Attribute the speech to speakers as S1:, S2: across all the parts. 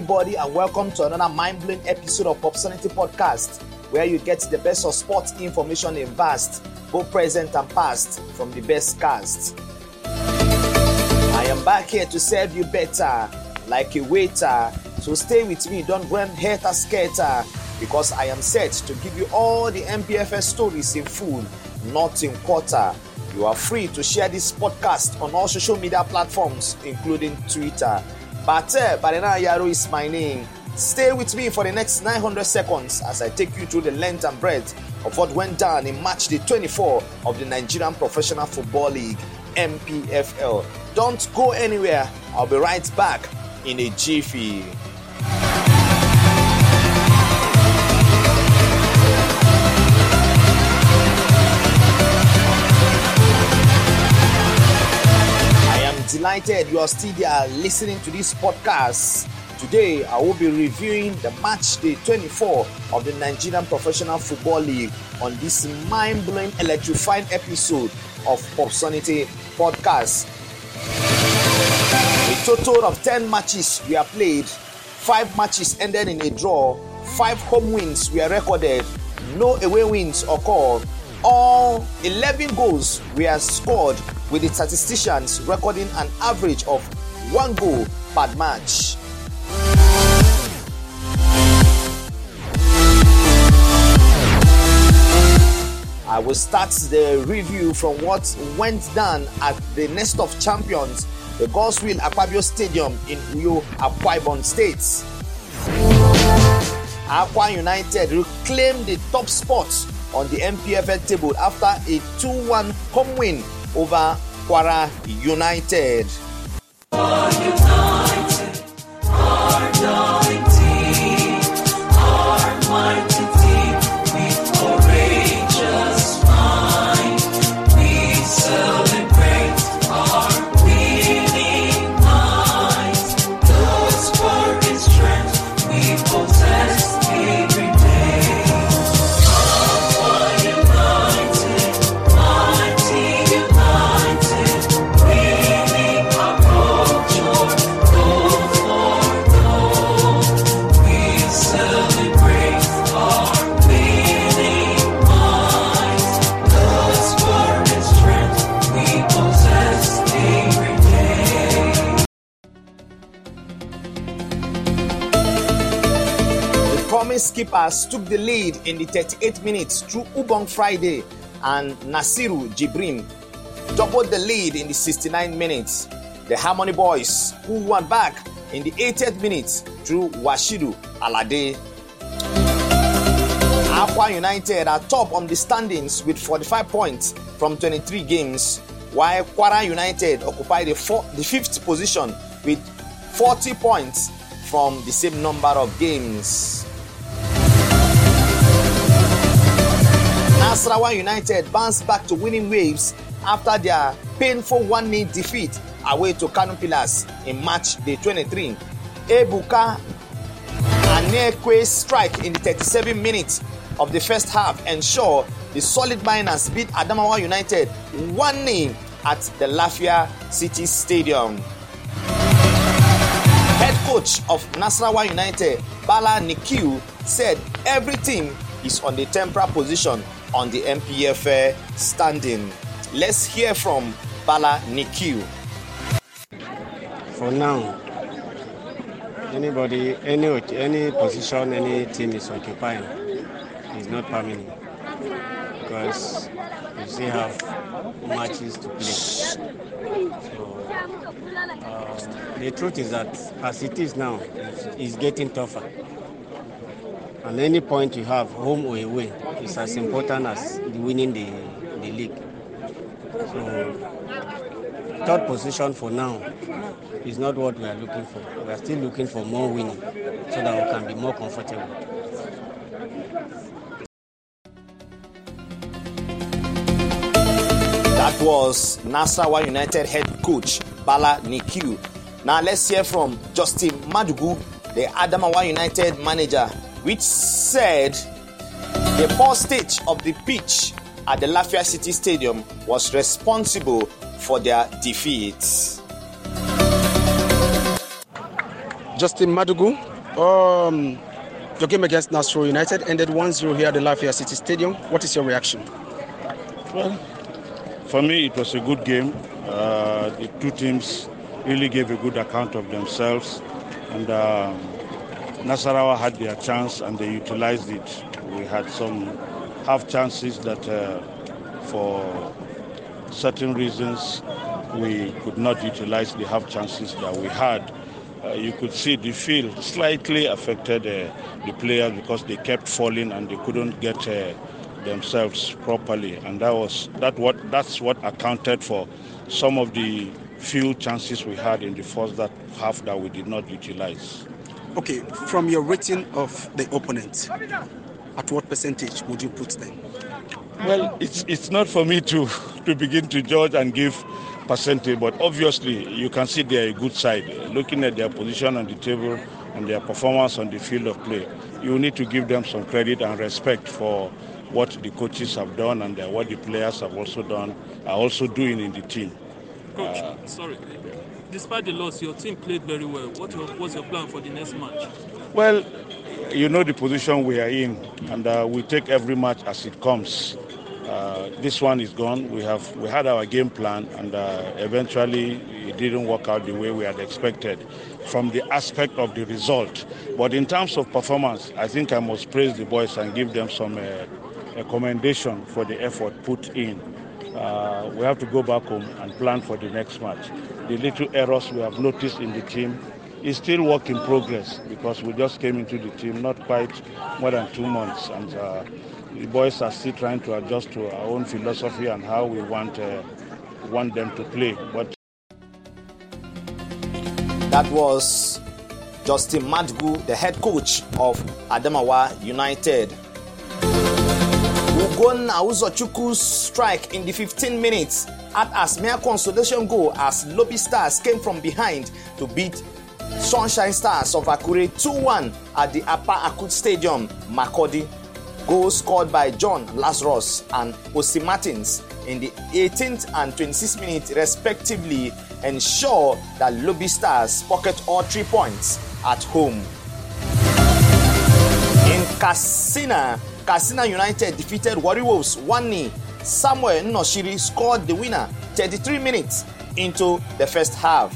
S1: everybody, and welcome to another mind blowing episode of Popsonity Podcast, where you get the best of sports information in vast, both present and past, from the best cast. I am back here to serve you better, like a waiter. So stay with me, don't run hater skater, because I am set to give you all the MPFS stories in full, not in quarter. You are free to share this podcast on all social media platforms, including Twitter. Bate uh, Barena Yaro is my name. Stay with me for the next 900 seconds as I take you through the length and breadth of what went down in match day 24 of the Nigerian Professional Football League, NPFL. Don't go anywhere. I'll be right back in a jiffy. Delighted you are still there listening to this podcast. Today, I will be reviewing the match day 24 of the Nigerian Professional Football League on this mind blowing, electrifying episode of Popsonity Podcast. A total of 10 matches were played, 5 matches ended in a draw, 5 home wins were recorded, no away wins occurred. All 11 goals were scored with the statisticians recording an average of one goal per match. I will start the review from what went down at the Nest of Champions, the Godswill Akpabio Stadium in Uyo, Akwa Ibom State. Akwa United reclaimed the top spot on the NPFL table after a 2-1 home win over Kwara United. Promise Keepers took the lead in the 38 minutes through Ubong Friday and Nasiru Jibril doubled the lead in the 69 minutes. The Harmony Boys, who won back in the 80th minutes through Washidu Alade. Akwa United are top on the standings with 45 points from 23 games, while Kwara United occupy the, four, the fifth position with 40 points from the same number of games. Nasarawa United bounced back to winning waves after their painful 1 0 defeat away to Kano Pillars in match day 23. Ebuka Anekwe's strike in the 37 minutes of the first half ensured the solid miners beat Adamawa United 1 0 at the Lafia City Stadium. Head coach of Nasarawa United, Bala Nikyu, said every team is on the temporary position on the MPFA standing. Let's hear from Bala Nikyu.
S2: For now, anybody, any any position any team is occupying is not permanent because you still have matches to play. So uh, the truth is that as it is now, it's getting tougher. And any point you have, home or away, is as important as winning the, the league. So, third position for now is not what we are looking for. We are still looking for more winning so that we can be more comfortable.
S1: That was Nasarawa United head coach Bala Nikyu. Now let's hear from Justin Madugu, the Adamawa United manager, which said the poor state of the pitch at the Lafia City Stadium was responsible for their defeat.
S3: Justin Madugu. Um, your game against Nasarawa United ended 1 0 here at the Lafia City Stadium. What is your reaction?
S4: Well, for me, it was a good game. Uh, the two teams really gave a good account of themselves, and um, Nasarawa had their chance and they utilized it. We had some half chances that, uh, for certain reasons, we could not utilize the half chances that we had uh, you could see the field slightly affected uh, the players because they kept falling and they couldn't get uh, themselves properly, and that was that what that's what accounted for some of the few chances we had in the first that half that we did not utilize.
S3: Okay, from your rating of the opponent, at what percentage would you put them?
S4: Well, it's it's not for me to to begin to judge and give percentage, but obviously you can see they're a good side. Looking at their position on the table and their performance on the field of play, you need to give them some credit and respect for what the coaches have done and what the players have also done, are also doing in the team.
S5: Coach, uh, sorry. Despite the loss, your team played very well. What was your plan for the next match?
S4: Well, you know the position we are in, and uh, we take every match as it comes. Uh, this one is gone. We have we had our game plan, and uh, eventually it didn't work out the way we had expected, from the aspect of the result. But in terms of performance, I think I must praise the boys and give them some uh, commendation for the effort put in. Uh, we have to go back home and plan for the next match. The little errors we have noticed in the team is still work in progress because we just came into the team not quite more than two months and uh, the boys are still trying to adjust to our own philosophy and how we want uh, want them to play. But
S1: that was Justin Madugu, the head coach of Adamawa United. Ugon Auzochukwu's strike in the 15 minutes at as mere consolation goal as Lobi Stars came from behind to beat Sunshine Stars of Akure 2-1 at the Aper Aku Stadium, Makurdi. Goals scored by John Lazarus and Osi Martins in the 18th and 26th minutes, respectively, ensure that Lobi Stars pocket all three points at home. In Katsina, Katsina United defeated Warri Wolves 1 0. Samuel Noshiri scored the winner 33 minutes into the first half.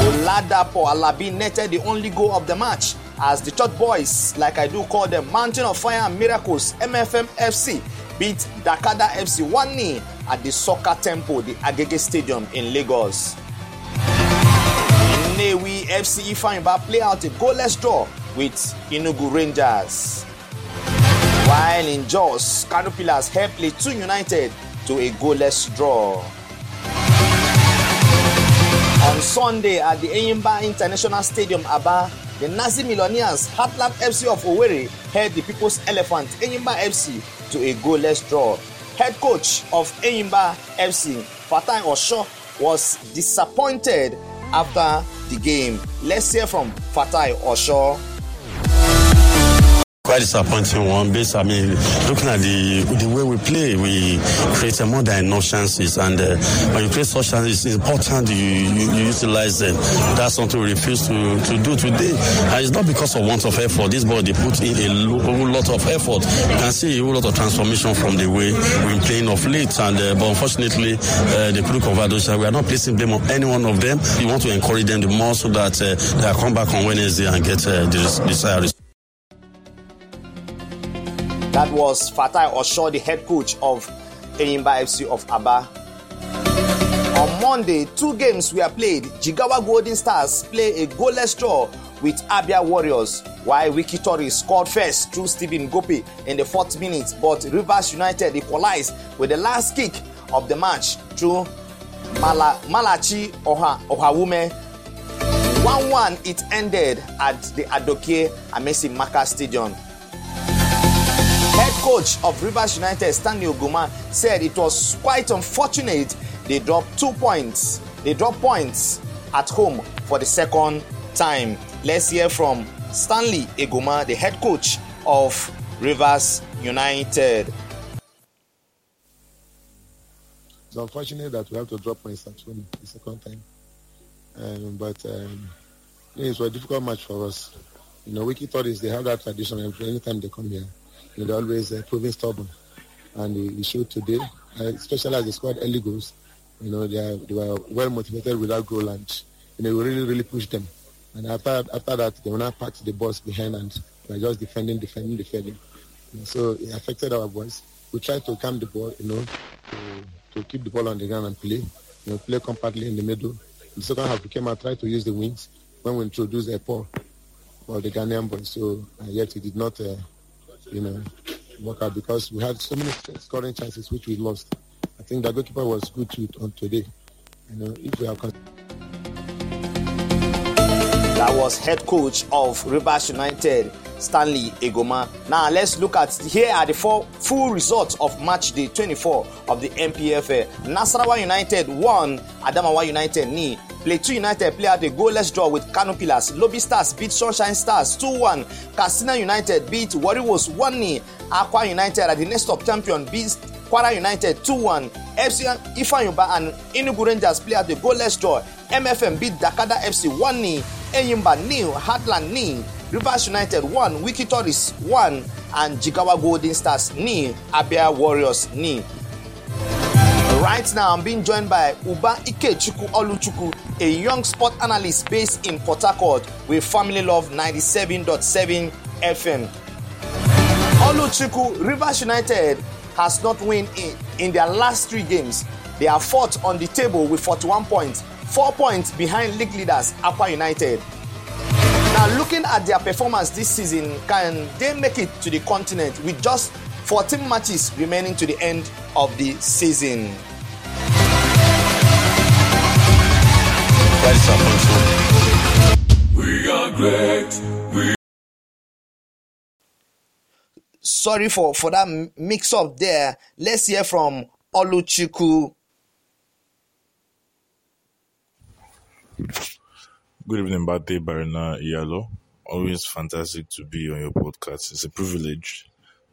S1: Oladapo Alabi netted the only goal of the match as the Church Boys, like I do call them, Mountain of Fire and Miracles, MFM FC, beat Dakada FC 1 0 at the Soccer Temple, the Agege Stadium in Lagos. Nnewi FC Ifeanyiba play out a goalless draw with Enugu Rangers. While in Jos, Kano Pillars helped Plateau United to a goalless draw. On Sunday at the Eyimba International Stadium, Aba, the Nazi Millionaires Heartland FC of Owerri held the People's Elephant Eyimba FC to a goalless draw. Head coach of Eyimba FC, Fatai Osho, was disappointed after the game. Let's hear from Fatai Osho
S6: quite disappointing one. Based, I mean, looking at the the way we play, we create a more than enough chances, and uh, when you create such chances, it's important you, you, you, utilize them. That's something we refuse to, to do today, and it's not because of want of effort. This boy, they put in a lot of effort. You can see a lot of transformation from the way we're playing of late, and uh, but unfortunately, uh, they couldn't convert those. We are not placing blame on any one of them. We want to encourage them the more so that uh, they come back on Wednesday and get uh, the desired.
S1: That was Fatai Osho, the head coach of Eyimba FC of Aba. On Monday, two games were played. Jigawa Golden Stars play a goalless draw with Abia Warriors, while Wiki Tori scored first through Stephen Gopi in the fourth minute, but Rivers United equalized with the last kick of the match through Mala, Malachi Oha, Ohawume 1-1 it ended at the Adoke Amesi Maka Stadium. Head coach of Rivers United, Stanley Eguma, said it was quite unfortunate they dropped two points. They dropped points at home for the second time. Let's hear from Stanley Eguma, the head coach of Rivers United.
S7: It's unfortunate that we have to drop points at home the second time. Um, but um, it was a difficult match for us. You know, Wikki Tourists, they have that tradition every anytime they come here. You always uh, proving stubborn. And they, they showed today, uh, especially as they scored early goals. You know, they, are, they were well motivated without goal and, you know, we really, really pushed them. And after after that, they were not packed the balls behind and they were just defending, defending, defending. So it affected our boys. We tried to calm the ball, you know, to, to keep the ball on the ground and play. You know, play compactly in the middle. In the second half, we came out, tried to use the wings when we introduced a Paul for the Ghanaian boys. So uh, yet it did not, uh, you know, work out because we had so many scoring chances which we lost. I think the goalkeeper was good too on today. You know, if we have.
S1: That was head coach of Rivers United, Stanley Eguma. Now let's look at here are the four full results of match day 24 of the MPFA. Nasarawa United won, Adamawa United ni. Plateau United play out a goalless draw with Kano Pillars. Lobi Stars beat Sunshine Stars 2-1. Katsina United beat Warriors 1-0. Akwa United are the next top champion beat Kwara United 2-1. FC Ifeanyi Ubah and Enugu Rangers play out a goalless draw. MFM beat Dakkada FC 1-0. Enyimba nil, Heartland nil, Rivers United 1, Wikki Tourist 1, and Jigawa Golden Stars nil, Abia Warriors nil. Right now, I'm being joined by Uba Ikechukwu Oluchukwu, a young sport analyst based in Port Harcourt with Family Love 97.7 FM. Oluchukwu, Rivers United has not won in, in their last three games. They are fourth on the table with 41 points, four points behind league leaders Akwa United. Now, looking at their performance this season, can they make it to the continent with just 14 matches remaining to the end of the season?
S8: We are great. We
S1: Sorry for, for that mix up there. Let's hear from Oluchukwu.
S9: Good evening, Bate Barina Iyalo. Always fantastic to be on your podcast. It's a privilege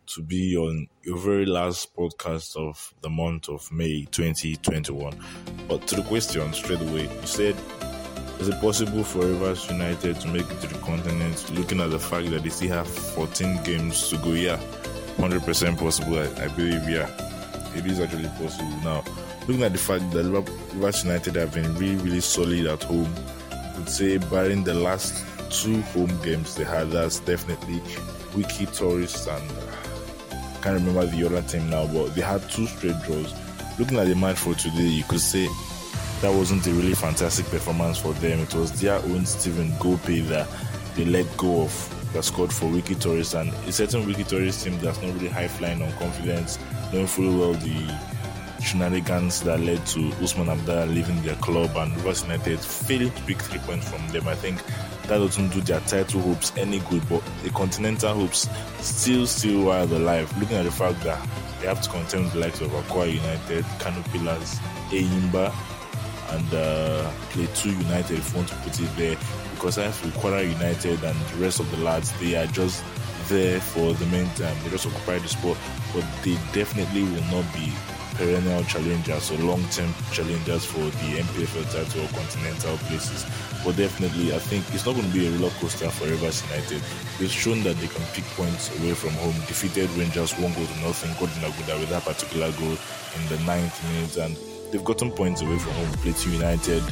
S9: to be on your very last podcast of the month of May 2021. But to the question straight away, you said, is it possible for Rivers United to make it to the continent looking at the fact that they still have 14 games to go? Yeah, 100% possible. I, I believe, yeah, it is actually possible. Now, looking at the fact that Rivers United have been really, really solid at home, I would say, barring the last two home games they had, that's definitely Wikki Tourists and I can't remember the other team now, but they had two straight draws. Looking at the match for today, you could say that wasn't a really fantastic performance for them. It was their own Stephen Gope that they let go of that scored for Wikki Tourist and a certain Wikki Tourist team that's not really high flying on confidence, knowing fully well the shenanigans that led to Usman Abdallah leaving their club and Rivers United failing to pick three points from them. I think that doesn't do their title hopes any good, but the continental hopes still, still wild alive. Looking at the fact that they have to contend with the likes of Akwa United, Kano Pillars, Enyimba, and uh, two United, if you want to put it there, because I feel Kwara United and the rest of the lads, they are just there for the meantime. They just occupy the spot, but they definitely will not be perennial challengers or long-term challengers for the NPFL title or continental places. But definitely, I think it's not going to be a roller coaster for Rivers United. They've shown that they can pick points away from home. Defeated Rangers one goal to nothing. Gordon Aguda with that particular goal in the ninth minute, and they've gotten points away from home. Plateau United,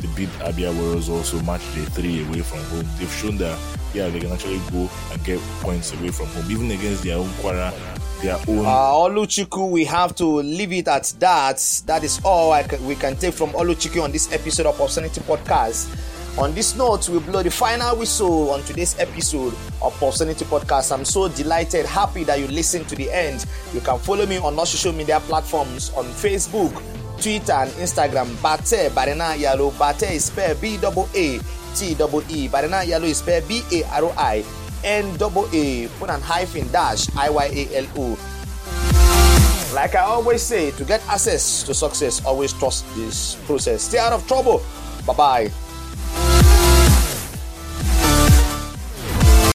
S9: they beat Abia Warriors also match day three away from home. They've shown that yeah they can actually go and get points away from home, even against their own Kwara, their own.
S1: Uh, Oluchukwu, we have to leave it at that. That is all we can take from Oluchukwu on this episode of Obscenity Podcast. On this note, we blow the final whistle on today's episode of Obscenity Podcast. I'm so delighted, happy that you listened to the end. You can follow me on all social media platforms on Facebook, Twitter, and Instagram. Bate Barina Yalo. Bate is spelled B double A T double E. Barina Yalo is spelled B A R O I N double A. Put an hyphen dash I Y A L O. Like I always say, to get access to success, always trust this process. Stay out of trouble. Bye bye.